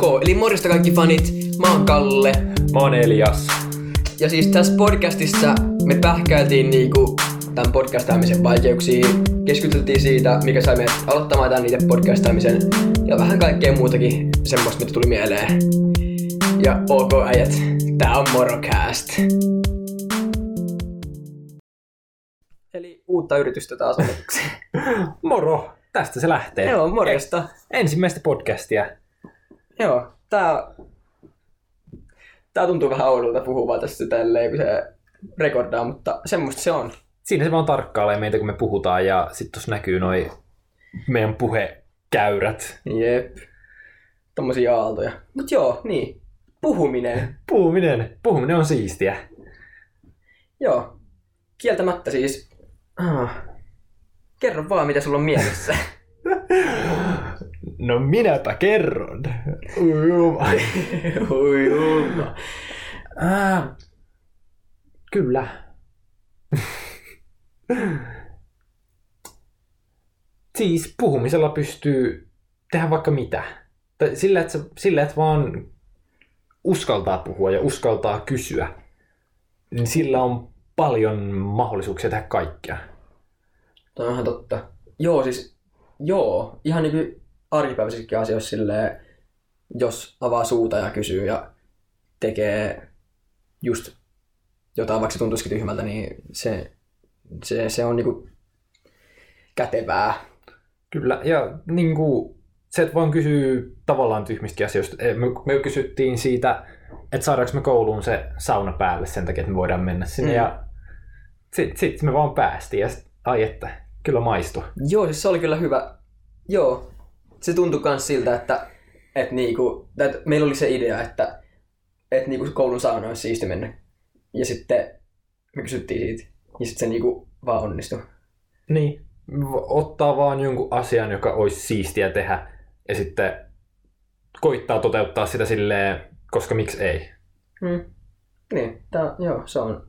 Ok, eli morjesta kaikki fanit. Mä oon Kalle. Mä oon Elias. Ja siis tässä podcastissa me pähkäiltiin niinku tämän podcastaamisen vaikeuksiin. Keskusteltiin siitä, mikä sai meidät aloittamaan tämän niitä podcastaamisen. Ja vähän kaikkea muutakin semmoista, mitä tuli mieleen. Ja ok äijät, tää on Morocast. Eli uutta yritystä taas. Moro! Tästä se lähtee. Joo, morjesta. Ensimmäistä podcastia. Joo, tää... Tää tuntuu vähän oudolta puhua tästä tälleen, kun se rekordaa, mutta semmoista se on. Siinä se vaan tarkkailee meitä, kun me puhutaan, ja sitten tuossa näkyy noi meidän puhekäyrät. Jep. Tommosia aaltoja. Mut joo, niin. Puhuminen. Puhuminen, puhuminen on siistiä. Joo. Kieltämättä siis... Ah. Kerro vaan, mitä sulla on mielessä. No minäpä kerron. Ui juma. Oi jumma. Ah, kyllä. siis puhumisella pystyy tehdä vaikka mitä. Tai sillä, että, sillä, että vaan uskaltaa puhua ja uskaltaa kysyä, niin sillä on paljon mahdollisuuksia tehdä kaikkea. Toi on ihan totta. Joo, siis... Joo, ihan niinku arkipäiväisissäkin asioissa silleen, jos avaa suuta ja kysyy ja tekee just jotain, vaikka se tuntuisikin tyhmältä, niin se, se, se on niinku kätevää. Kyllä, ja niin kuin, se, että vaan kysyy tavallaan tyhmistäkin asioista. Me, me kysyttiin siitä, että saadaanko me kouluun se sauna päälle sen takia, että me voidaan mennä sinne. Mm. Mm. Ja sitten sit me vaan päästiin, ja sit, ai että, kyllä maistu. Joo, siis se oli kyllä hyvä. Joo, se tuntui myös siltä, että, että, niinku, että meillä oli se idea, että, että niinku koulun sauna olisi siisti mennä. Ja sitten me kysyttiin siitä. Ja sitten se niinku vaan onnistui. Niin. Ottaa vaan jonkun asian, joka olisi siistiä tehdä, ja sitten koittaa toteuttaa sitä silleen, koska miksi ei. Mm. Niin, tää, joo, se on,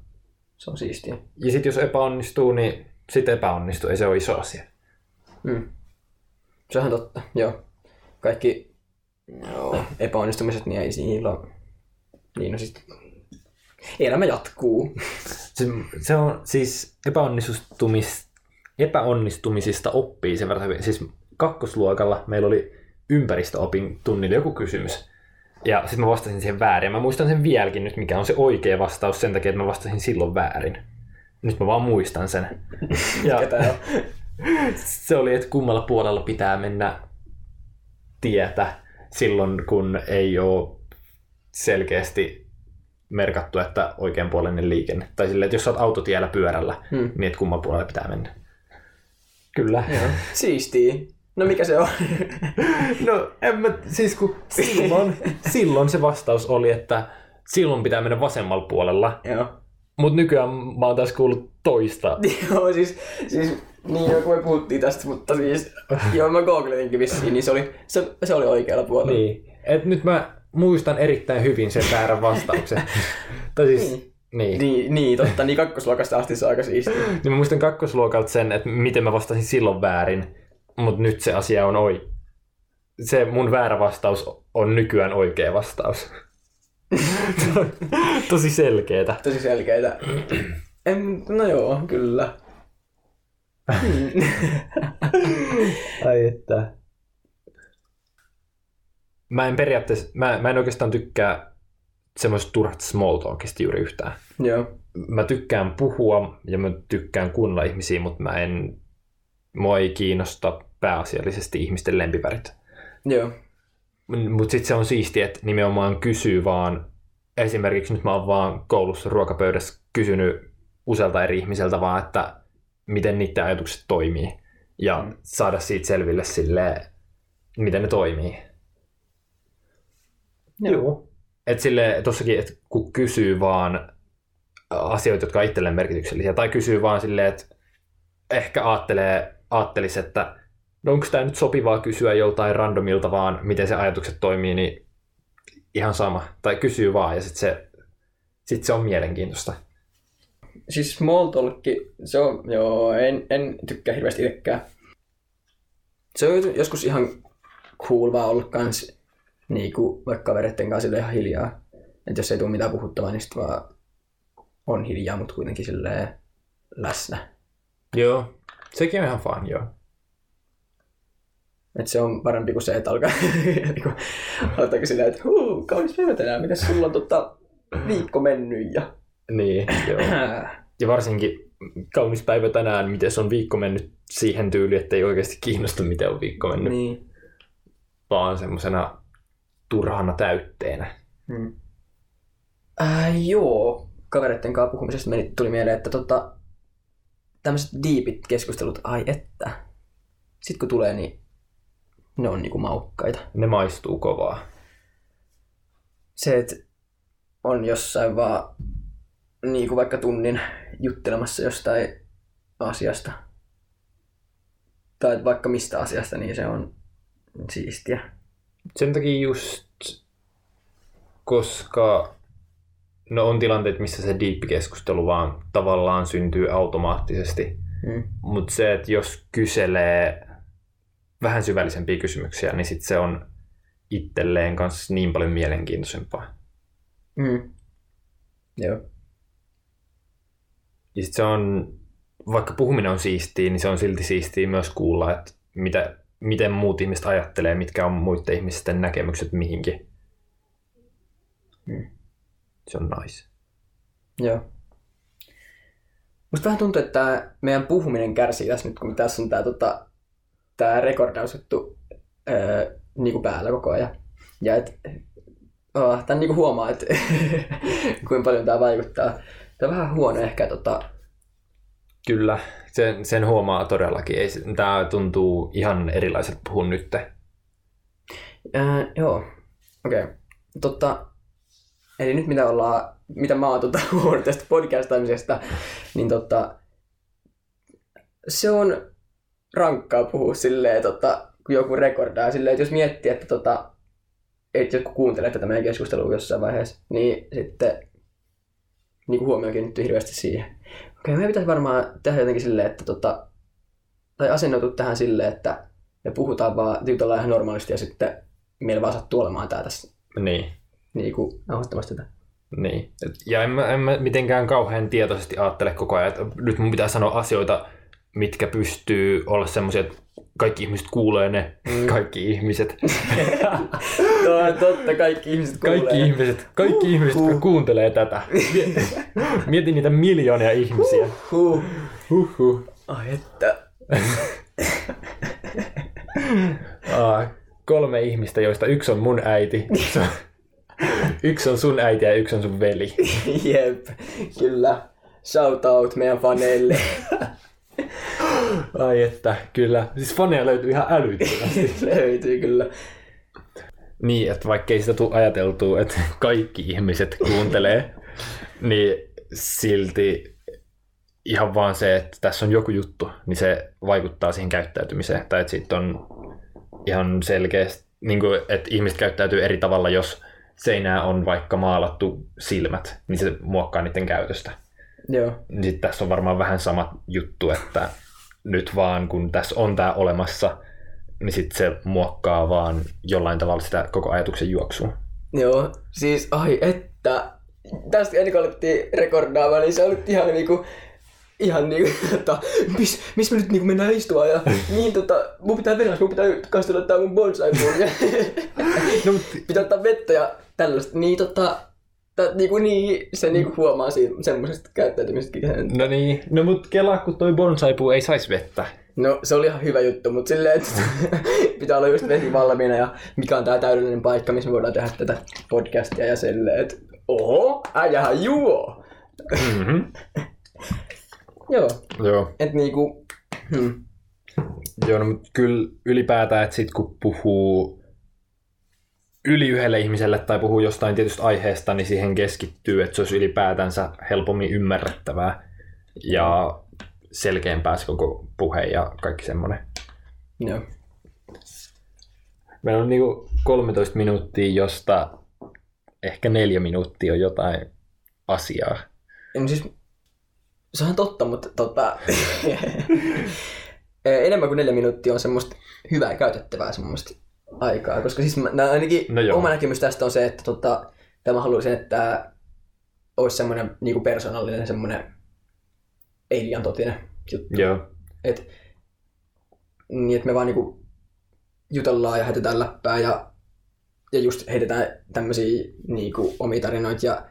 se on siistiä. Ja sitten jos epäonnistuu, niin sitten epäonnistuu, ei se ole iso asia. Mm. Se on ihan totta, joo. Kaikki joo. epäonnistumiset, niin ei niillä ole... Niin, no sit... Elämä jatkuu. Se, se on siis epäonnistumis, epäonnistumisista oppii sen verran hyvin. Siis kakkosluokalla meillä oli ympäristöopin tunnilla joku kysymys. Ja sitten mä vastasin siihen väärin. Mä muistan sen vieläkin nyt, mikä on se oikea vastaus sen takia, että mä vastasin silloin väärin. Nyt mä vaan muistan sen. Ja? Se oli, että kummalla puolella pitää mennä tietä silloin, kun ei ole selkeästi merkattu, että oikeanpuoleinen liikenne. Tai silleen, että jos oot autotiellä pyörällä, Hmm. niin että kummalla puolella pitää mennä. Kyllä. Joo. Siistii. No mikä se on? No, en mä, siis kun silloin, silloin se vastaus oli, että silloin pitää mennä vasemmalla puolella. joo. Mutta nykyään mä oon taas kuullut toista. Joo, siis, siis niin joo, kun me puhuttiin tästä, mutta siis, joo, mä googletinkin vissiin, niin se oli, se, se oli oikealla puolella. Niin. Et nyt mä muistan erittäin hyvin sen väärän vastauksen. tai siis, Niin. niin. Niin, niin, totta, niin kakkosluokasta asti se on aika siistiä. Niin mä muistan kakkosluokalta sen, että miten mä vastasin silloin väärin, mutta nyt se asia on oi. Se mun väärä vastaus on nykyään oikea vastaus. Tosi selkeetä. Tosi selkeitä. En, no joo, kyllä. Hmm. Ai että. Mä en periaatteessa, mä, mä en oikeastaan tykkää semmoista turhat small talkista juuri yhtään. joo. Mä tykkään puhua ja mä tykkään kuunnella ihmisiä, mutta mä en, mua ei kiinnosta pääasiallisesti ihmisten lempivärit. Joo. Mutta sitten se on siistiä, että nimenomaan kysyy vaan, esimerkiksi nyt mä oon vaan koulussa ruokapöydässä kysynyt usealta eri ihmiseltä vaan, että miten niiden ajatukset toimii. Ja Mm. saada siitä selville sille, miten ne toimii. Joo. Et sille tossakin, että kun kysyy vaan asioita, jotka on itselleen merkityksellisiä, tai kysyy vaan silleen, että ehkä ajattelee, ajattelisi, että no onko tämä nyt sopivaa kysyä joltain randomilta vaan, miten se ajatukset toimii, niin ihan sama. Tai kysyy vaan, ja sitten se, sit se on mielenkiintoista. Siis small talk, se on, joo, en, en tykkää hirveästi itsekään. Se on joskus ihan cool vaan olla kans niin kuin vaikka kavereiden kanssa ihan hiljaa. Että jos ei tule mitään puhuttavaa, niin sitten vaan on hiljaa, mutta kuitenkin silleen läsnä. Joo, sekin on ihan fine, joo. Että se on parempi kuin se, että alkaa niinku, aloittaako silleen, että huu, kaunis päivä tänään, mitäs sulla on tota, viikko mennyt ja... Niin, joo. Ja varsinkin kaunis päivä tänään, miten se on viikko mennyt siihen tyyliin, että ei oikeasti kiinnosta, miten on viikko mennyt, niin. vaan semmoisena turhana täytteenä. Hmm. Äh, joo, kavereiden kanssa puhumisesta meni, tuli mieleen, että tota, tämmöiset diipit keskustelut, ai että. Sitten kun tulee, niin ne on niinku maukkaita. Ne maistuu kovaa. Se, että on jossain vaan niinku vaikka tunnin juttelemassa jostain asiasta. Tai vaikka mistä asiasta, niin se on siistiä. Sen takia just, koska no on tilanteet, missä se diippikeskustelu vaan tavallaan syntyy automaattisesti. Mm. Mutta se, että jos kyselee vähän syvällisempiä kysymyksiä, niin sit se on itselleen kanssa niin paljon mielenkiintoisempaa. Mm. Joo. Ja sit se on, vaikka puhuminen on siistiä, niin se on silti siistiä myös kuulla, että mitä, miten muut ihmiset ajattelee, mitkä on muiden ihmisten näkemykset mihinkin. Mm. Se on nice. Joo. Musta vähän tuntuu, että meidän puhuminen kärsii tässä nyt, kun tässä on tää, tota, tää rekordausjuttu öö, niinku päällä koko ajan. Ja et, oh, tän niinku huomaa, että kuinka paljon tää vaikuttaa. Tää on vähän huono ehkä tota, Kyllä, sen, sen huomaa todellakin. Ei, tämä tuntuu ihan erilaiset puhun nyt. Ää, joo, okei. Okay. Totta, eli nyt mitä ollaan, mitä mä oon tota, huomannut tästä podcastaamisesta, niin tota, se on rankkaa puhua silleen, tota, kun joku rekordaa silleen, että jos miettii, että tota, että joku kuuntelee tätä meidän keskustelua jossain vaiheessa, niin sitten niin kuin huomio kiinnittyy hirveästi siihen. Okei, okay, meidän pitäisi varmaan tehdä jotenkin silleen, että tota, tai asennoitu tähän silleen, että me puhutaan vaan, jutellaan ihan normaalisti ja sitten meillä vaan sattuu olemaan tää tässä Niin, niin kuin nauhoittamassa tätä. niin. Ja en mä, en mä mitenkään kauhean tietoisesti ajattele koko ajan, että nyt mun pitää sanoa asioita, mitkä pystyy olla semmoisia, että kaikki ihmiset kuulee ne, Mm. kaikki ihmiset. Tuo on totta, kaikki ihmiset kuulee. Kaikki ihmiset, kaikki ihmiset, jotka kuuntelee tätä. Mieti niitä miljoonia ihmisiä. Huh. Huhhuh. Ai että. Aa, kolme ihmistä, joista yksi on mun äiti. Yksi on sun äiti ja yksi on sun veli. Jep, kyllä. Shout out meidän faneille. Ai että, kyllä. Siis faneja löytyy ihan älyttömästi. Löytyy kyllä. Niin, että vaikka ei sitä tule ajateltua, että kaikki ihmiset kuuntelee, niin silti ihan vaan se, että tässä on joku juttu, niin se vaikuttaa siihen käyttäytymiseen. Tai että siitä on ihan selkeästi, niin kuin, että ihmiset käyttäytyy eri tavalla, jos seinää on vaikka maalattu silmät, niin se muokkaa niiden käytöstä. Joo. Niin sit tässä on varmaan vähän sama juttu, että nyt vaan kun tässä on tämä olemassa, niin sitten se muokkaa vaan jollain tavalla sitä koko ajatuksen juoksua. Joo, siis ai että. Tästä ennen kuin alettiin rekordaamaan, niin se oli ihan niinku ihan niinku, että miss, missä me nyt niinku mennään istua ja niin tota, mun pitää venas, mun pitää kastella tää mun bonsai ja No, mutta pitää ottaa vettä ja tällaista. Niin tota, tä, niinku niin, se niinku huomaa siinä semmoisesta käyttäytymisestä. no niin, no mut kelaa, kun toi bonsaipuu ei saisi vettä. No se oli ihan hyvä juttu, mutta silleen, että pitää olla just vesi valmiina ja mikä on tää täydellinen paikka, missä me voidaan tehdä tätä podcastia ja silleen, että oho, äijähän juo. Mm-hmm. Joo, Joo. et niinku, hmm. Joo, no, mutta kyllä ylipäätään, että sit kun puhuu yli yhdelle ihmiselle tai puhuu jostain tietystä aiheesta, niin siihen keskittyy, että se olisi ylipäätänsä helpommin ymmärrettävää ja selkeämpää se koko puhe ja kaikki semmoinen. joo. Meillä on niinku 13 minuuttia, josta ehkä neljä minuuttia on jotain asiaa. No siis, se on totta, mutta tota, enemmän kuin neljä minuuttia on semmoista hyvää käytettävää semmoista aikaa, koska siis mä, ainakin No joo. oma näkemys tästä on se, että tota, tämä haluaisin, että olisi semmoinen niin persoonallinen, semmoinen ei liian totinen juttu. Joo. Et, niin, että me vaan niinku jutellaan ja heitetään läppää ja, ja just heitetään tämmöisiä niinku omia tarinoita ja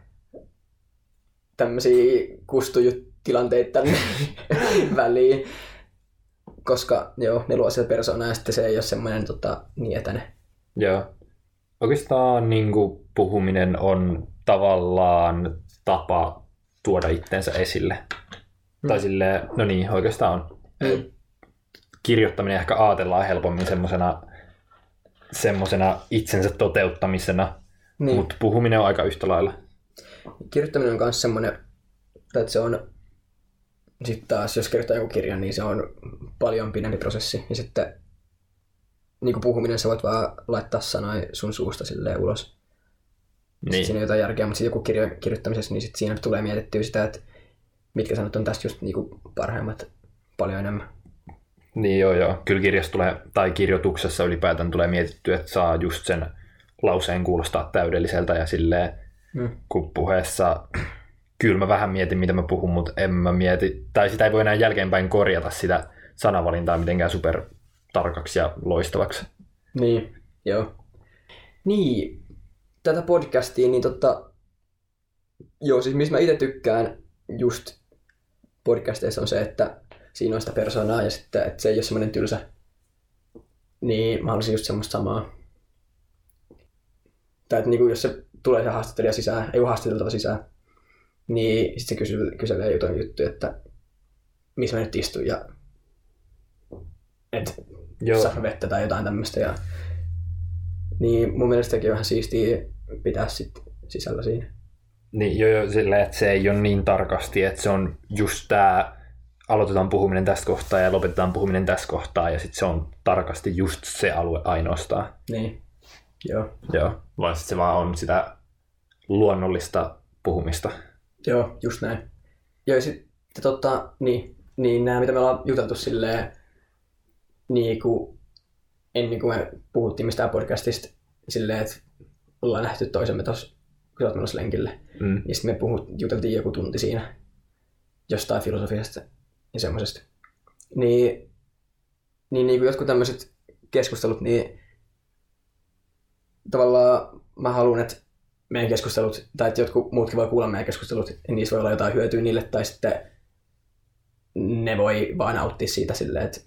tämmöisiä kustujutilanteita tänne väliin. Koska joo, ne luo sitä persoonaa ja sitten se ei ole semmoinen tota, niin etäinen. Joo. Oikeastaan niin kuin, puhuminen on tavallaan tapa tuoda itsensä esille. Mm. Tai silleen, no niin, oikeastaan on. Mm. Kirjoittaminen ehkä ajatellaan helpommin semmosena, semmosena itsensä toteuttamisena, Niin. mutta puhuminen on aika yhtä lailla. Kirjoittaminen on myös semmoinen, että se on, sitten taas jos kirjoittaa joku kirjan, niin se on paljon pidempi prosessi. Ja sitten niin kuin puhuminen sä voit vaan laittaa sanoja sun suusta silleen ulos. Niin. Niin. Siinä on jotain järkeä, mutta sitten joku kirjo, kirjoittamisessa, niin sit siinä tulee mietittyä sitä, että mitkä sanat on tästä just niinku parhaimmat paljon enemmän. Niin joo joo. Kyllä kirjassa tulee, tai kirjoituksessa ylipäätään tulee mietittyä, että saa just sen lauseen kuulostaa täydelliseltä ja silleen, Mm. kun puheessa kyllä mä vähän mietin, mitä mä puhun, mutta en mä mieti, tai sitä ei voi enää jälkeenpäin korjata sitä sanavalintaa mitenkään super tarkaksi ja loistavaksi. Niin, joo. Niin, tätä podcastia, niin tota, joo, siis mistä mä itse tykkään just podcasteissa on se, että siinä on sitä persoonaa ja sitten, että se ei ole semmoinen tylsä. Niin mä haluaisin just semmoista samaa. Tai että niinku, jos se tulee se haastattelija sisään, ei ole haastateltava sisään, niin sitten se kysyy, kyselee jotain juttuja, että missä mä nyt istun ja että saa vettä tai jotain tämmöistä. Ja... Niin mun mielestä sekin on vähän siistiä pitää sit sisällä siinä. Niin, joo, joo, silleen, että se ei ole niin tarkasti, että se on just tämä, aloitetaan puhuminen tästä kohtaa ja lopetetaan puhuminen tästä kohtaa, ja sitten se on tarkasti just se alue ainoastaan. Niin, joo. Joo. Vaan sit se vaan on sitä luonnollista puhumista. Joo, just näin. Joo, ja sitten tota, niin, niin nämä, mitä me ollaan juteltu silleen, niin kuin ennen kuin me puhuttiin mistään podcastista, silleen, että ollaan nähty toisemme tuossa, kun sä oot lenkille. Mm. Ja sitten me puhut, juteltiin joku tunti siinä jostain filosofiasta ja semmoisesta. Niin, niin, niin kuin jotkut tämmöiset keskustelut, niin tavallaan mä haluan, että meidän keskustelut, tai että jotkut muutkin voi kuulla meidän keskustelut, ja niissä voi olla jotain hyötyä niille, tai sitten ne voi vaan nauttia siitä silleen, että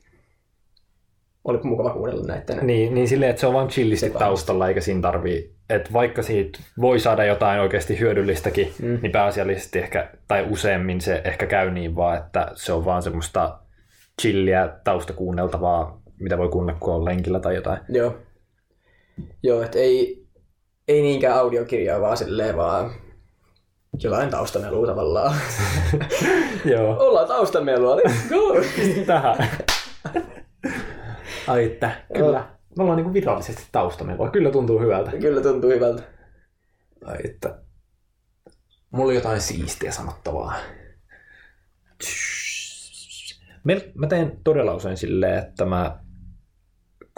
oli mukava kuunnella näiden. Niin, niin silleen, että se on vaan chillisti taustalla, eikä siinä tarvii, että vaikka siitä voi saada jotain oikeasti hyödyllistäkin, mm. niin pääasiallisesti ehkä, tai useammin se ehkä käy niin vaan, että se on vaan semmoista chilliä taustakuunneltavaa, mitä voi kuunnella, kun on lenkillä tai jotain. Joo. Joo, että ei, ei niinkään audiokirjaa, vaan silleen vaan jotain taustamelua tavallaan. Joo. Ollaan taustamelua, let's go! Tähän. Ai että, kyllä. Me ollaan niinku virallisesti taustamelua. Kyllä tuntuu hyvältä. Kyllä tuntuu hyvältä. Ai että. Mulla on jotain siistiä sanottavaa. Mä teen todella usein silleen, että mä,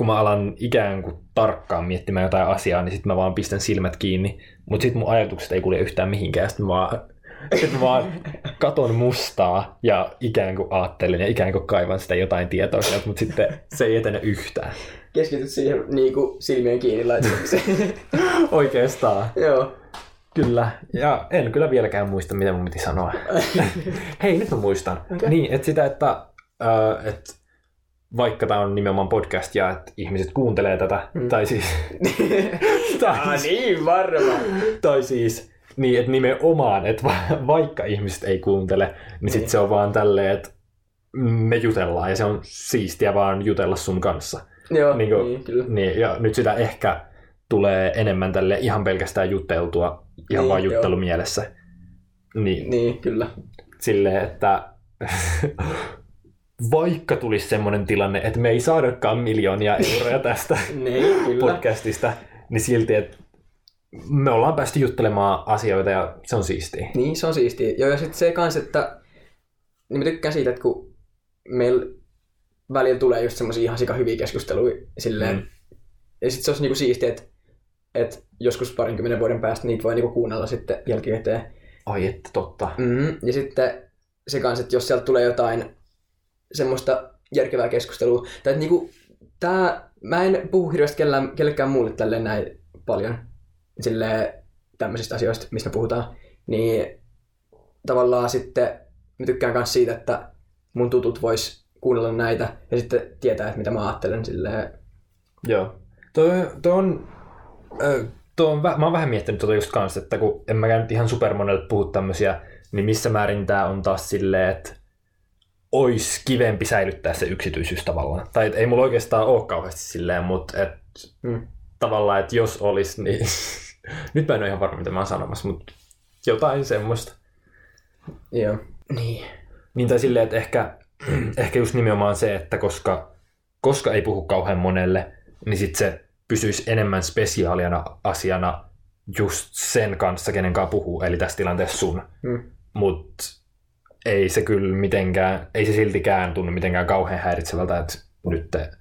kun mä alan ikään kuin tarkkaan miettimään jotain asiaa, niin sitten mä vaan pistän silmät kiinni, mutta sitten mun ajatukset ei kulje yhtään mihinkään. Sitten mä vaan, sit mä vaan katon mustaa ja ikään kuin ajattelen ja ikään kuin kaivan sitä jotain tietoa sieltä, mutta sitten se ei etene yhtään. Keskityt siihen niinku silmien kiinni laittamiseen. Oikeastaan. Joo. Kyllä, ja en kyllä vieläkään muista, mitä mun piti sanoa. Hei, nyt mä muistan. Okay. Niin, että sitä, että, äh, että vaikka tämä on nimenomaan podcast ja että ihmiset kuuntelee tätä, Mm. tai siis, tai, ah, niin varma. tai siis niin, että nimenomaan, että va- vaikka ihmiset ei kuuntele, niin, Niin. sitten se on vaan tälleen, että me jutellaan ja se on siistiä vaan jutella sun kanssa. Joo, Niin kuin- niin, kyllä. Niin, ja nyt sitä ehkä tulee enemmän tälle ihan pelkästään juteltua, ihan Niin, vaan juttelumielessä. Niin, Niin, kyllä. silleen, että vaikka tulisi semmoinen tilanne, että me ei saadakaan miljoonia euroja tästä Niin, kyllä. podcastista, niin silti, että me ollaan päästy juttelemaan asioita ja se on siistiä. Niin, se on siistiä. Joo, ja sitten se kans, että niin mä tykkään siitä, että kun meillä välillä tulee just semmoisia ihan sika hyviä keskusteluja silleen, Mm. ja sitten se olisi niinku siistiä, että et joskus parinkymmenen vuoden päästä niitä voi niinku kuunnella sitten jälkikäteen. Ai että totta. Mm-hmm. Ja sitten se kanssa, että jos sieltä tulee jotain semmoista järkevää keskustelua, tai niinku, tää, mä en puhu hirveästi kellään, kellekään muulle tälleen näin paljon silleen, tämmöisistä asioista, mistä puhutaan, niin tavallaan sitten mä tykkään myös siitä, että mun tutut vois kuunnella näitä ja sitten tietää, että mitä mä ajattelen silleen. Joo. Tuo, tuo on, tuo on, mä oon vähän miettinyt tuota just kanssa, että kun en mä nyt ihan supermonelle puhu tämmöisiä, niin missä määrin tää on taas silleen, että ois kivempi säilyttää se yksityisyys tavallaan. Tai et ei mulla oikeastaan ole kauheasti silleen, mutta et, Mm. tavallaan, että jos olisi, niin nyt mä en ole ihan varma, mitä mä oon sanomassa, mutta jotain semmoista. Joo. Niin. Niin tai silleen, että ehkä, ehkä just nimenomaan se, että koska, koska ei puhu kauhean monelle, niin sit se pysyisi enemmän spesiaalina asiana just sen kanssa, kenen kanssa puhuu, eli tässä tilanteessa sun. Mm. Mutta ei se kyllä mitenkään, ei se siltikään tunnu mitenkään kauhean häiritsevältä, että nyt, te,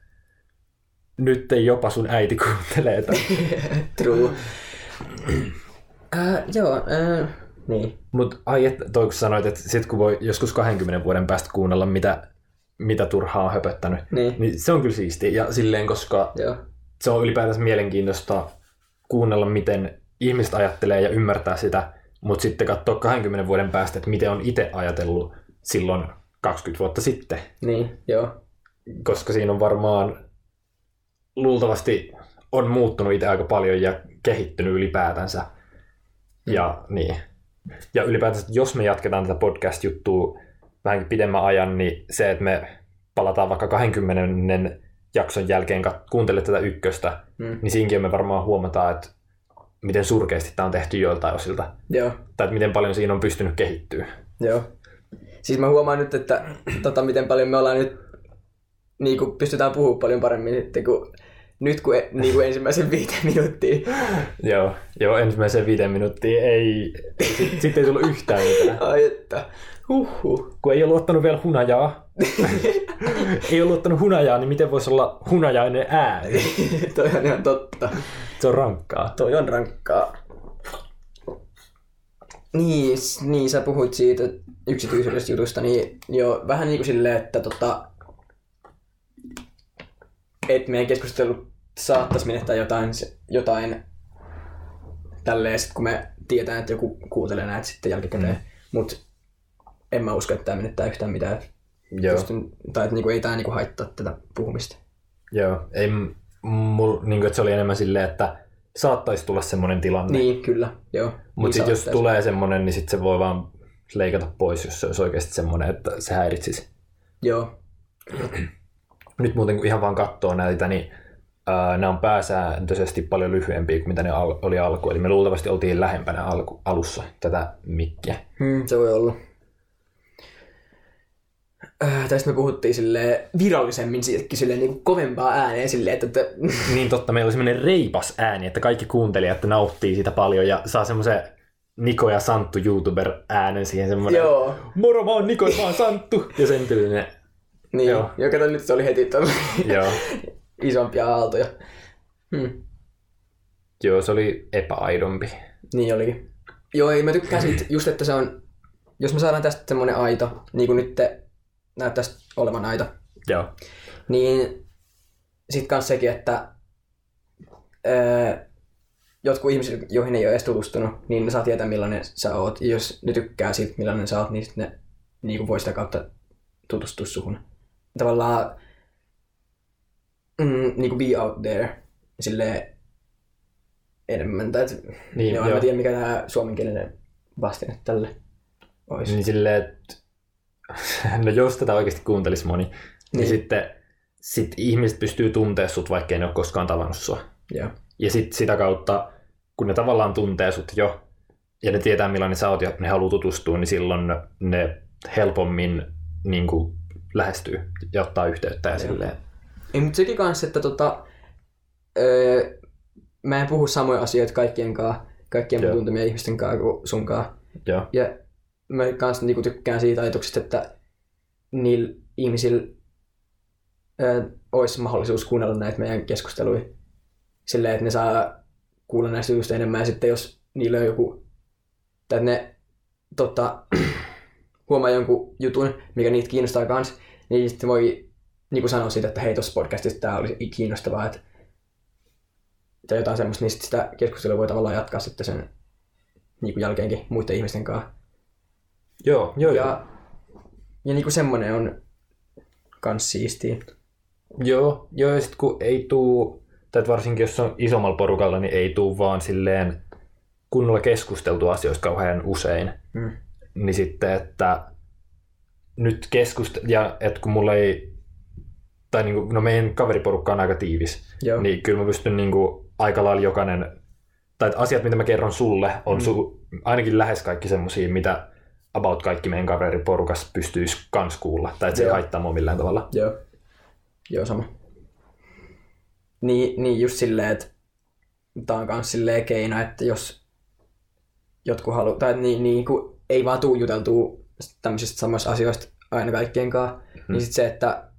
nyt ei jopa sun äiti kuuntelee tätä. True. äh, joo, äh, niin. Mutta ai, että toi kun sanoit, että sit kun voi joskus 20 vuoden päästä kuunnella, mitä, mitä turhaa on höpöttänyt, Niin. niin se on kyllä siistiä. Ja silleen, koska Joo. se on ylipäätänsä mielenkiintoista kuunnella, miten ihmiset ajattelee ja ymmärtää sitä, mutta sitten katsoa 20 vuoden päästä, että miten on itse ajatellut silloin 20 vuotta sitten. Niin, joo. Koska siinä on varmaan luultavasti on muuttunut itse aika paljon ja kehittynyt ylipäätänsä. Ja niin. Ja ylipäätänsä, jos me jatketaan tätä podcast-juttua vähänkin pidemmän ajan, niin se, että me palataan vaikka 20 jakson jälkeen kuuntele tätä ykköstä, Mm. niin siinkin me varmaan huomataan, että miten surkeasti tämä on tehty joiltain osilta. Joo. Tai että miten paljon siinä on pystynyt kehittyä. Joo. Siis mä huomaan nyt, että tota, miten paljon me ollaan nyt, niin kuin pystytään puhumaan paljon paremmin sitten kuin nyt kuin, niin kuin ensimmäisen viiteen minuuttia. Joo, joo ensimmäiseen viiteen minuuttiin ei, sitten sit ei tullut yhtään mitään. Ai että, huhhuh. Kun ei ole luottanut vielä hunajaa, ei ole luottanut hunajaa, niin miten voisi olla hunajainen ääni? Toi on ihan totta. Se on rankkaa. Toi on rankkaa. Niin, niin sä puhuit siitä yksityisyydestä jutusta, niin jo vähän niin kuin silleen, että tota, et meidän keskustelu saattaisi menettää jotain, jotain tälleen, sit kun me tietää, että joku kuuntelee näitä sitten jälkikäteen. Mm. Mutta en mä usko, että tämä menettää yhtään mitään. Joo, Pystyn, tai että niinku, ei tämä niinku haittaa tätä puhumista. joo. Ei, mul, niin kuin, että se oli enemmän silleen, että saattaisi tulla semmoinen tilanne. Niin, kyllä, joo. Mutta niin sitten jos tulee semmoinen, niin sitten se voi vaan leikata pois, jos se olisi oikeasti semmoinen, että se häiritsisi. Joo, Nyt muuten kun ihan vaan katsoo näitä, niin ää, nämä on pääsääntöisesti paljon lyhyempiä kuin mitä ne al- oli alku. Eli me luultavasti oltiin lähempänä alku- alussa tätä mikkiä. Hmm, se voi olla. Äh, tästä me puhuttiin sille virallisemmin silleen niin kovempaa ääneen silleen, että, että Niin totta, meillä oli semmoinen reipas ääni, että kaikki kuuntelijat nauttii sitä paljon ja saa semmoisen Niko ja Santtu YouTuber-äänen siihen semmoinen. joo. Moro, mä oon Niko ja mä oon Santtu. Ja sen tyylinen. Niin, Joo. joo. jo kato nyt se oli heti tuolla Joo. isompia aaltoja. Hmm. Joo, se oli epäaidompi. Niin olikin. Joo, ei mä tykkään siitä just, että se on, jos me saadaan tästä semmonen aito, niin kuin nyt te näyttäisi olevan aito, Joo. niin sit kans sekin, että öö, jotkut ihmiset, joihin ei ole edes tutustunut, niin ne saa tietää millainen sä oot. Ja jos ne tykkää siitä, millainen sä oot, niin sit ne niin kuin voi sitä kautta tutustua suhun. Tavallaan mm, niin kuin be out there silleen enemmän. Tai et, Niin, joo, en tiedä, mikä tämä suomenkielinen vastine tälle olisi. Niin silleen, että no jos tätä oikeasti kuuntelisi moni, niin, niin sitten sit ihmiset pystyy tuntea sut, vaikka ei ne ole koskaan tavannut sua. Joo. Ja sitten sitä kautta, kun ne tavallaan tuntee sut jo, ja ne tietää millainen sä oot ja ne haluaa tutustua, niin silloin ne helpommin niin kuin, lähestyy ja ottaa yhteyttä ja Joo. silleen. Ei, mutta sekin kanssa, että tota, öö, mä en puhu samoja asioita kaikkien kanssa, kaikkien Joo. tuntemien ihmisten kanssa kuin sun kanssa. Joo. Ja mä kanssa niinku tykkään siitä ajatuksesta, että niillä ihmisillä öö, olisi mahdollisuus kuunnella näitä meidän keskusteluja. silleen, että ne saa kuulla näistä jutuista enemmän. Ja sitten jos niillä on joku, tai että ne tota, huomaa jonkun jutun, mikä niitä kiinnostaa kans, niin sitten voi niin kuin sanoa siitä, että hei, tuossa podcastissa tämä oli kiinnostavaa, että tai jotain semmoista, niin sit sitä keskustelua voi tavallaan jatkaa sitten sen niin kuin jälkeenkin muiden ihmisten kanssa. Joo, joo. Ja, ja niin kuin semmoinen on kans siistiä. Joo, joo ja sitten kun ei tuu, tai varsinkin jos on isommalla porukalla, niin ei tuu vaan silleen kunnolla keskusteltu asioista kauhean usein. Mm. Niin sitten, että nyt keskust... ja että kun mulla ei, tai niin kuin, no meidän kaveriporukka on aika tiivis, Joo. niin kyllä mä pystyn niin kuin, aika lailla jokainen, tai asiat, mitä mä kerron sulle, on mm. su, ainakin lähes kaikki semmosia, mitä about kaikki meidän kaveriporukassa pystyisi kans kuulla, tai että se ei Joo. haittaa mua millään tavalla. Joo. Joo, sama. Niin, niin just silleen, että tää on kans silleen keino, että jos jotkut haluaa, tai niin, niin kuin ei vaan tuu juteltua tämmöisistä samoista asioista aina kaikkien kanssa, hmm. niin sit se, että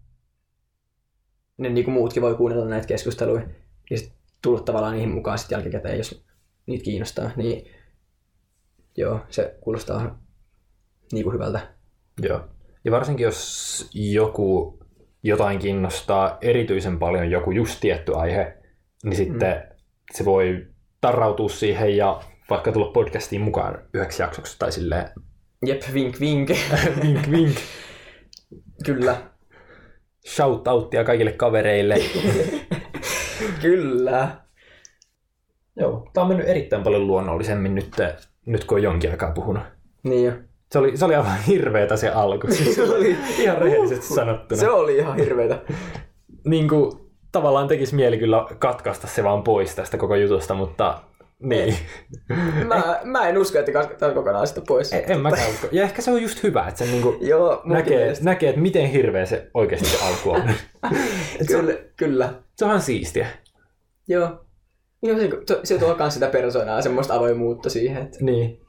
ne niin kuin muutkin voi kuunnella näitä keskusteluja ja sit tulla tavallaan niihin mukaan sit jälkikäteen, jos niitä kiinnostaa, niin joo, se kuulostaa niin kuin hyvältä. Joo. Ja varsinkin jos joku jotain kiinnostaa erityisen paljon joku just tietty aihe, niin sitten mm. se voi tarrautua siihen ja vaikka tulla podcastiin mukaan yhdeksi jaksoksi tai silleen Jep, vink vink. vink vink. Kyllä. Shoutouttia kaikille kavereille. Kyllä. Joo, tää on mennyt erittäin paljon luonnollisemmin nyt, nyt kun on jonkin aikaa puhunut. Niin jo. Se oli, se oli aivan hirveetä se alku. Siis Se oli, ihan rehellisesti sanottuna. se oli ihan hirveetä. niin kuin, tavallaan tekisi mieli kyllä katkaista se vaan pois tästä koko jutusta, mutta niin. Mä, mä en usko, että katsotaan kokonaan sitä pois. En, en mäkään usko. Ja ehkä se on just hyvä, että se niinku Joo, näkee, mielestä. näkee, että miten hirveä se oikeasti se alku on. Et se, on Kyllä, kyllä. se onhan siistiä. Joo. Joo, se, se, se tuo myös sitä persoonaa, semmoista avoimuutta siihen. Että... Niin.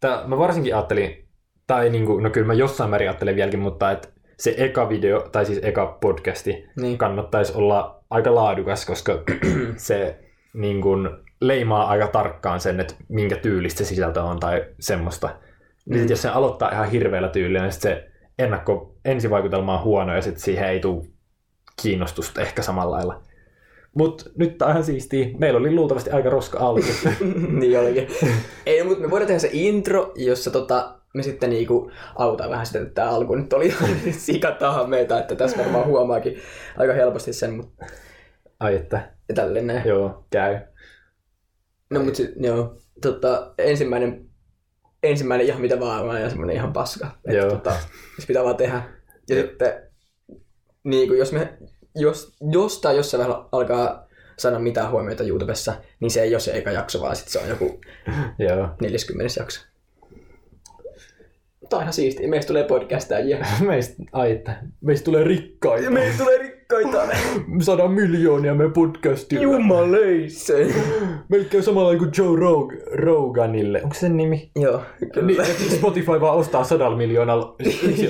Tää, mä varsinkin ajattelin, tai niinku, no kyllä mä jossain määrin ajattelen vieläkin, mutta että se eka video, tai siis eka podcasti, Niin. kannattaisi olla aika laadukas, koska se niin kuin, leimaa aika tarkkaan sen, että minkä tyylistä se sisältö on tai semmoista. Niin sit jos se aloittaa ihan hirveällä tyylillä, niin se ennakko, ensivaikutelma on huono ja sitten siihen ei tule kiinnostusta ehkä samalla lailla. Mutta nyt tää on ihan siistiä. Meillä oli luultavasti aika roska alku. niin olikin. Ei, mutta me voidaan tehdä se intro, jossa tota, me sitten niinku autaan vähän sitä, että tämä alku nyt oli sikatahan meitä, että tässä varmaan huomaakin aika helposti sen, mutta Ai että, tälleen näin. joo, käy. No mutta joo, tota, ensimmäinen, ensimmäinen ihan mitä vaan ja semmoinen ihan paska. Että Joo. tota, se pitää vaan tehdä. Ja sitten, niin kuin jos me, jos, jos tai jos se vähän alkaa saada mitään huomiota YouTubessa, niin se ei ole se eka jakso, vaan sitten se on joku Joo. 40 jakso. Tämä on ihan siistiä. Meistä tulee podcastajia. Meistä, ai että, meistä tulee rikkaita. Meistä tulee rikkaita. Me saadaan miljoonia meidän podcastilla. Jumaleisse. Melkein samalla kuin Joe Rog- Roganille. Onko se sen nimi? Joo, kyllä. Niin, Spotify vaan ostaa sadalla miljoonalla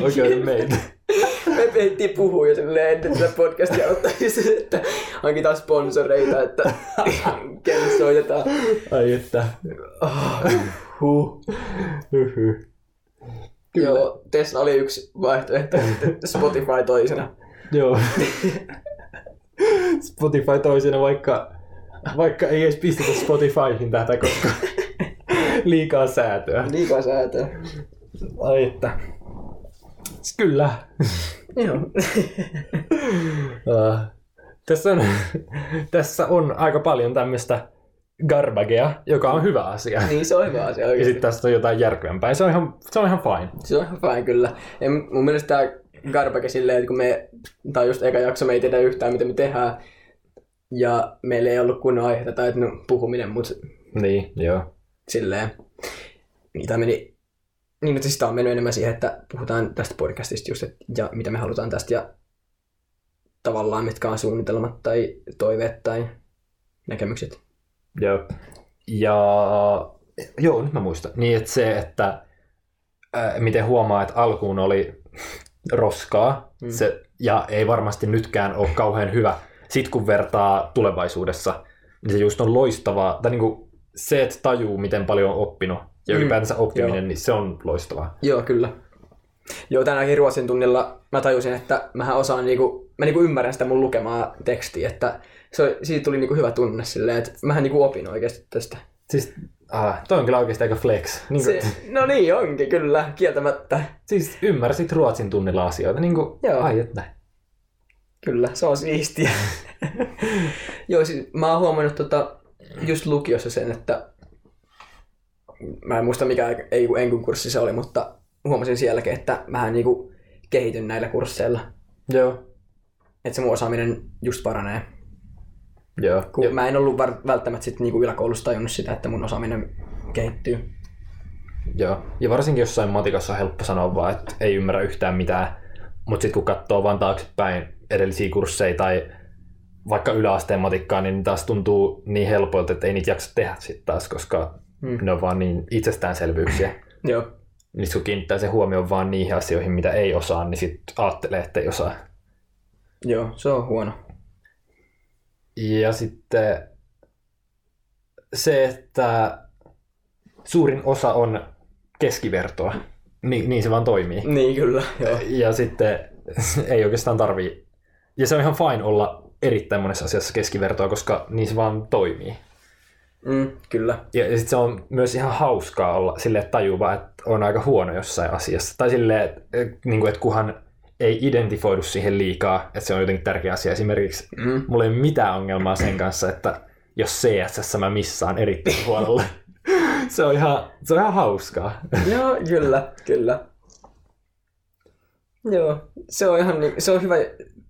oikeuden meitä. Me peittiin puhua jo silleen ennen tätä podcastia aloittaisi, että hankitaan sponsoreita, että kelle soitetaan. Ai että. Oh, Huh. Hyhy. joo, Tesla oli yksi vaihtoehto, Spotify toisena. Joo. Spotify toisena, vaikka, vaikka ei edes pistetä Spotifyhin tätä, koska liikaa säätöä. Liikaa säätöä. Ai että. Kyllä. Joo. Uh, tässä, on, tässä on aika paljon tämmöistä garbagea, joka on hyvä asia. niin se on hyvä asia Ja oikeasti. sitten tästä on jotain järkevämpää. Se on ihan, se on ihan fine. Se on ihan fine kyllä. Ja mun mielestä tämä Garbage silleen, että kun me, tai just eka jakso, me ei tiedä yhtään mitä me tehdään, ja meillä ei ollut kunnon aiheita tai että no, puhuminen, mutta Niin, joo. silleen, niin tämä meni, niin mutta siis tämä on mennyt enemmän siihen, että puhutaan tästä podcastista just, että, ja mitä me halutaan tästä, ja tavallaan mitkä on suunnitelmat tai toiveet tai näkemykset. Joo. Ja joo, nyt mä muistan. Niin, että se, että ää, miten huomaa, että alkuun oli roskaa, Mm. mm. se, ja ei varmasti nytkään ole kauhean hyvä. Sitten kun vertaa tulevaisuudessa, niin se just on loistavaa. Tai niinku se, että tajuu, miten paljon on oppinut ja Mm, ylipäätänsä oppiminen, joo. niin se on loistavaa. Joo, kyllä. Joo, tänäänkin ruotsin tunnilla mä tajusin, että mähän osaan niinku, mä niinku ymmärrän sitä mun lukemaa tekstiä, että se, siitä tuli niinku hyvä tunne silleen, että mähän niinku opin oikeasti tästä. Siis, ah, toi on kyllä oikeasti aika flex. Niin Se, no niin onkin kyllä, kieltämättä. Siis ymmärsit ruotsin tunnilla asioita. Niin kuin, Joo. ai että. Kyllä, se on siistiä. Joo, siis mä oon huomannut tota, just lukiossa sen, että mä en muista mikä ei enkun kurssi se oli, mutta huomasin sielläkin, että mähän niinku kehityn näillä kursseilla. Joo. Että se mun osaaminen just paranee. Joo. Kun mä en ollut välttämättä sit niinku yläkoulussa tajunnut sitä, että mun osaaminen kehittyy. Joo. Ja varsinkin jossain matikassa on helppo sanoa vaan, että ei ymmärrä yhtään mitään. Mutta sitten kun katsoo vaan taaksepäin edellisiä kursseja tai vaikka yläasteen matikkaa, niin taas tuntuu niin helpoilta, että ei niitä jaksa tehdä sitten taas, koska Mm. ne on vaan niin itsestäänselvyyksiä. Joo. Niin kun kiinnittää se huomioon vaan niihin asioihin, mitä ei osaa, niin sitten ajattelee, että ei osaa. Joo, se on huono. Ja sitten se, että suurin osa on keskivertoa. Niin, niin se vaan toimii. Niin kyllä, joo. Ja sitten ei oikeastaan tarvii. Ja se on ihan fine olla erittäin monessa asiassa keskivertoa, koska niin se vaan toimii. Mm, kyllä. Ja, ja sitten se on myös ihan hauskaa olla sille tajuva, että on aika huono jossain asiassa. Tai silleen, että, niin kuin, että kunhan ei identifoidu siihen liikaa, että se on jotenkin tärkeä asia. Esimerkiksi Mm. mulla ei ole mitään ongelmaa sen kanssa, että jos CSS mä missaan erittäin huolella. se, on ihan, se on ihan hauskaa. Joo, kyllä, kyllä. Joo, se on ihan se on hyvä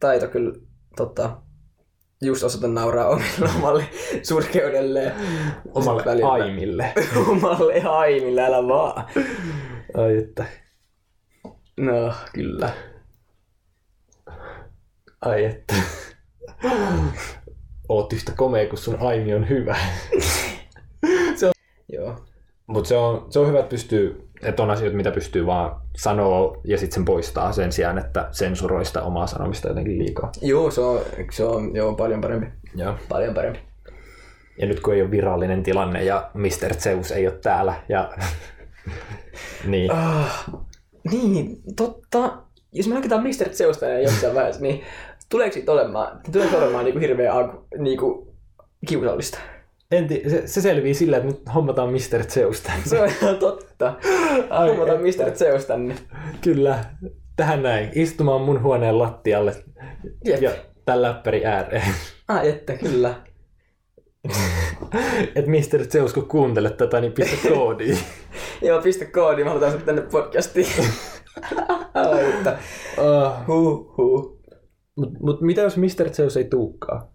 taito kyllä tota, just osata nauraa omille omalle surkeudelle. Omalle Välillä. aimille. omalle aimille, älä vaan. Ai että. No, kyllä. Ai että. Oot yhtä komea, kun sun aimi on hyvä. Joo. Mutta se on, se on hyvä, että pystyy, että on asioita, mitä pystyy vaan sanoa ja sitten sen poistaa sen sijaan, että sensuroi sitä omaa sanomista jotenkin liikaa. Joo, se on, se on joo, paljon parempi. Joo. Paljon parempi. Ja nyt kun ei ole virallinen tilanne ja Mr. Zeus ei ole täällä ja niin. Ah, niin, totta. Jos me hankitaan Mr. Zeusta ja jossain vaiheessa, niin tuleeko siitä olemaan, tuleeko olemaan niinku hirveä aku, niinku, kiusallista? En tii, se, se selvii sillä, että nyt hommataan Mr. Zeus tänne. Se on ihan totta. Ai Hommataan että. Mr. Zeus tänne. Kyllä, tähän näin. Istumaan mun huoneen lattialle Jep. ja tämän läppäri ääreen. Ai että, kyllä. että Mr. Zeus, kun kuuntelet tätä, niin pistä koodiin. Joo, pistä koodi, mä halutaan sut tänne podcastiin. Ai että. uh, Huh, huh. Mut, mut mitä jos Mr. Zeus ei tuukkaa?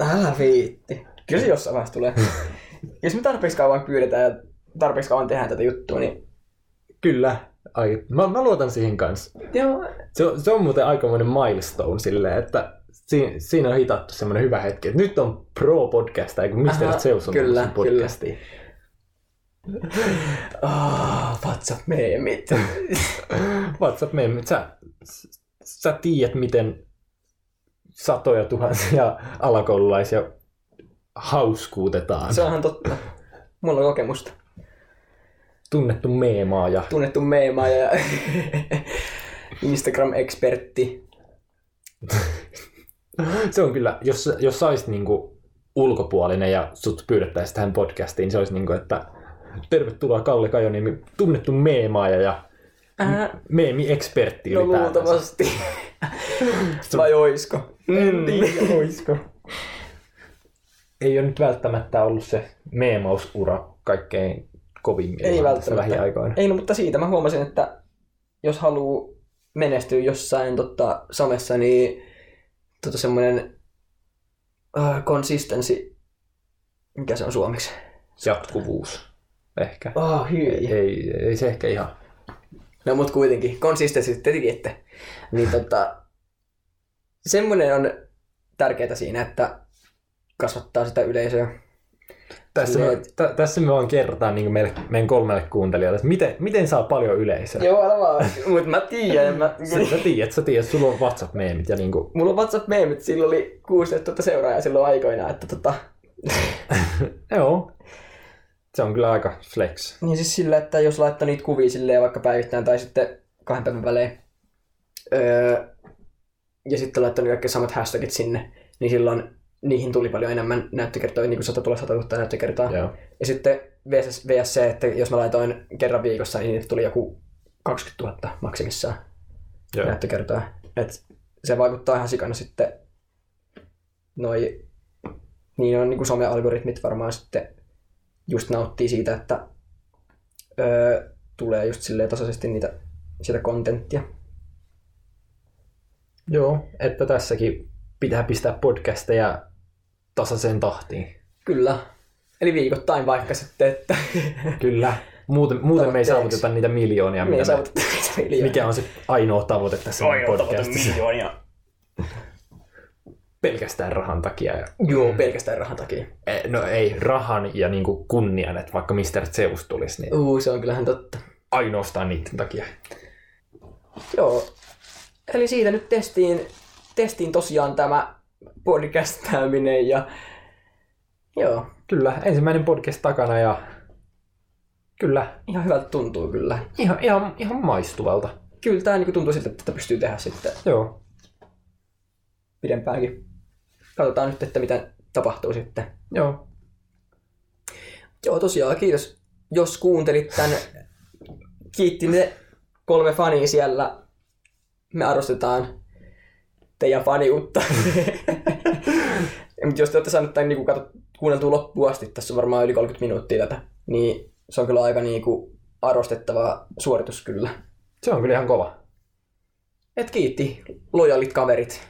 Älä viitti. Kyllä se jossain vaiheessa tulee. Jos me tarpeeksi kauan pyydetään ja tarpeeksi kauan tehdään tätä juttua, niin Kyllä. Ai, mä, mä luotan siihen kanssa. joo, Se on, se on muuten aikamoinen milestone silleen, että siinä, siinä on hitattu semmoinen hyvä hetki, että nyt on pro-podcast, ei kun Mr. Aha, Zeus on kyllä, podcastiin. Ah, WhatsApp-meemit. WhatsApp meemi, sä, sä tiedät, miten satoja tuhansia alakoululaisia hauskuutetaan. Se onhan totta. Mulla on kokemusta. Tunnettu meemaaja. Tunnettu meemaaja ja Instagram-ekspertti. Se on kyllä, jos, jos sä olisit niinku ulkopuolinen ja sut pyydettäisiin tähän podcastiin, niin se olisi niinku, että tervetuloa Kalle Kajoniemi, tunnettu meemaaja ja Äh, meemi-ekspertti no luultavasti. Vai oisko? En tiedä, oisko. Ei ole nyt välttämättä ollut se meemausura kaikkein kovimmillaan Ei välttämättä. lähiaikoina. Ei, no, mutta siitä mä huomasin, että jos haluaa menestyä jossain totta, somessa, niin tota semmoinen uh, consistency, mikä se on suomeksi? Jatkuvuus. Ehkä. Oh, hyi. Ei, ei se ehkä ihan. No mut kuitenkin, consistency, te tiedätte. Niin tota, semmoinen on tärkeää siinä, että kasvattaa sitä yleisöä. Tässä, me, t- tässä me vaan kerrotaan niin meille, meidän kolmelle kuuntelijalle, että miten, miten saa paljon yleisöä. Joo, älä vaan. Mut mä tiedän. Mä... Sä, tiedät, sä tiedät, sulla on WhatsApp-meemit ja niinku, Mulla on WhatsApp-meemit, sillä oli 16 000 seuraajaa silloin aikoinaan, että tota, Joo. Se on kyllä aika flex. Niin siis sillä, että jos laittaa niitä kuvia silleen vaikka päivittäin tai sitten kahden päivän välein, öö, ja sitten laittanut kaikki samat hashtagit sinne, niin silloin niihin tuli paljon enemmän näyttökertoja, niin kuin 100 tulee 100 000 näyttökertaa. Joo. Ja sitten VS, VS se, että jos mä laitoin kerran viikossa, niin niitä tuli joku 20 000 maksimissaan Joo. näyttökertoa. Et se vaikuttaa ihan sikana sitten noi, niin on niin kuin some-algoritmit varmaan sitten just nauttii siitä, että öö, tulee just silleen tasaisesti niitä, sitä kontenttia. Joo, että tässäkin pitää pistää podcasteja tasaiseen tahtiin. Kyllä. Eli viikoittain vaikka sitten, että Kyllä. Muuten, muuten me ei saavuteta niitä miljoonia, me mitä ei me, saavuteta niitä miljoonia. mikä on se ainoa tavoite tässä meidän podcastissa. miljoonia. Pelkästään rahan takia. Ja, Joo, pelkästään rahan takia. Eh, no ei, rahan ja niinku kunnian, että vaikka Mr. Zeus tulisi, niin Uu, se on kyllähän totta. ainoastaan niiden takia. Joo. Eli siitä nyt testiin, testiin tosiaan tämä podcastaaminen ja joo, Kyllä, ensimmäinen podcast takana ja kyllä, ihan hyvältä tuntuu kyllä. ihan, ihan, ihan maistuvalta. Kyllä tämä niin tuntuu siltä, että tätä pystyy tehdä sitten Joo, pidempäänkin. Katsotaan nyt, että mitä tapahtuu sitten. joo. Joo, tosiaan kiitos, jos kuuntelit tän. Kiitti ne kolme fania siellä. Me arvostetaan teidän faniutta. Mutta jos te olette saaneet tämän niin kato, kuunneltua loppuun asti, tässä on varmaan yli 30 minuuttia tätä, niin se on kyllä aika niin kuin, arvostettava suoritus kyllä. Se on kyllä ihan kova. Et kiitti, lojalit kaverit.